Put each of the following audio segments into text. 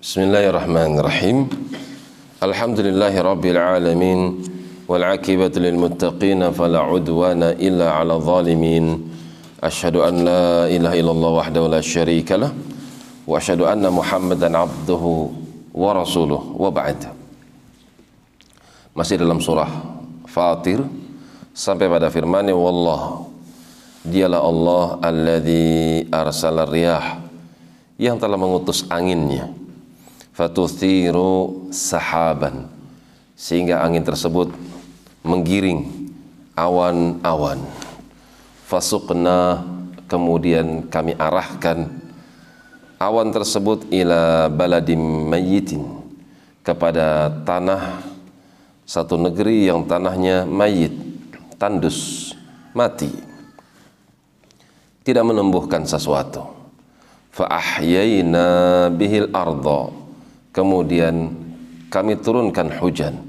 بسم الله الرحمن الرحيم الحمد لله رب العالمين والعاقبة للمتقين فلا عدوان إلا على الظالمين أشهد أن لا إله إلا الله وحده لا شريك له وأشهد أن محمدا عبده ورسوله وبعد masih dalam surah Fatir. Sampai pada firman-Nya wallah dialah Allah الذي أرسل الرياح yang telah mengutus anginnya. Fatuthiru sahaban sehingga angin tersebut menggiring awan-awan fasukna kemudian kami arahkan awan tersebut ila baladim mayyitin kepada tanah satu negeri yang tanahnya mayit tandus mati tidak menumbuhkan sesuatu. Fa'ahyayna bihil arda. Kemudian kami turunkan hujan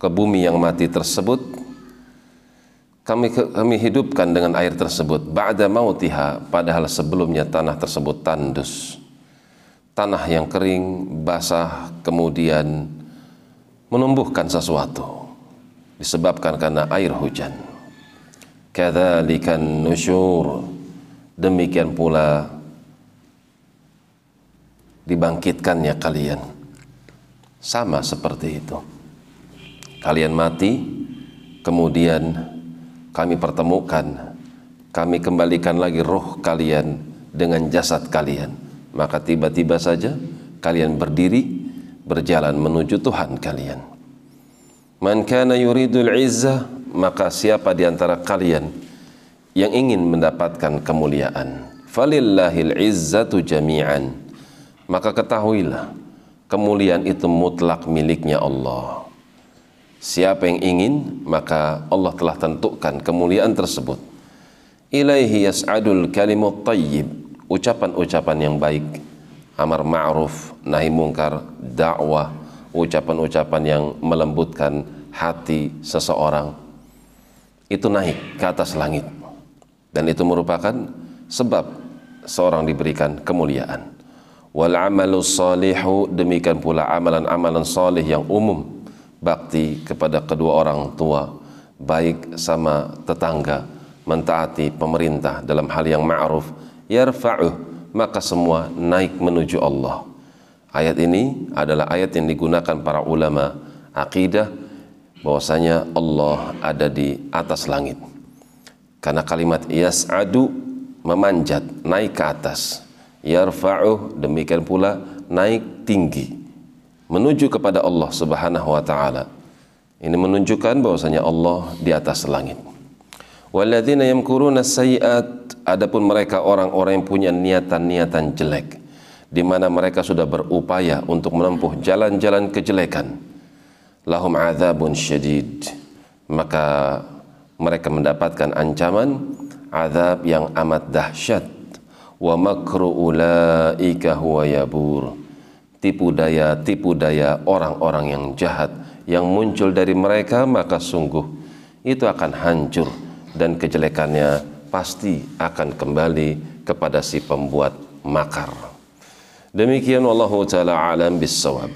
ke bumi yang mati tersebut. Kami kami hidupkan dengan air tersebut ba'da mautiha padahal sebelumnya tanah tersebut tandus. Tanah yang kering, basah, kemudian menumbuhkan sesuatu disebabkan karena air hujan. Kadzalikan nusyur demikian pula dibangkitkannya kalian. Sama seperti itu. Kalian mati kemudian kami pertemukan kami kembalikan lagi roh kalian dengan jasad kalian. Maka tiba-tiba saja kalian berdiri berjalan menuju Tuhan kalian. Man kana yuridul izzah maka siapa di antara kalian yang ingin mendapatkan kemuliaan? Falillahil izzatu jami'an maka ketahuilah kemuliaan itu mutlak miliknya Allah. Siapa yang ingin maka Allah telah tentukan kemuliaan tersebut. Ilaihi yas'adul kalimut tayyib ucapan-ucapan yang baik amar ma'ruf nahi mungkar dakwah ucapan-ucapan yang melembutkan hati seseorang. Itu naik ke atas langit. Dan itu merupakan sebab seorang diberikan kemuliaan wal amalu salihu demikian pula amalan-amalan salih yang umum bakti kepada kedua orang tua baik sama tetangga mentaati pemerintah dalam hal yang ma'ruf yarfa'uh maka semua naik menuju Allah ayat ini adalah ayat yang digunakan para ulama akidah bahwasanya Allah ada di atas langit karena kalimat yas'adu memanjat, naik ke atas. Yarfa'uh demikian pula naik tinggi menuju kepada Allah Subhanahu wa taala. Ini menunjukkan bahwasanya Allah di atas langit. Walladzina yamkuruna sayiat adapun mereka orang-orang yang punya niatan-niatan jelek di mana mereka sudah berupaya untuk menempuh jalan-jalan kejelekan. Lahum adzabun syadid. Maka mereka mendapatkan ancaman azab yang amat dahsyat wa makru ulaika huwa yabur. Tipu daya tipu daya orang-orang yang jahat yang muncul dari mereka maka sungguh itu akan hancur dan kejelekannya pasti akan kembali kepada si pembuat makar. Demikian wallahu taala alam bisawab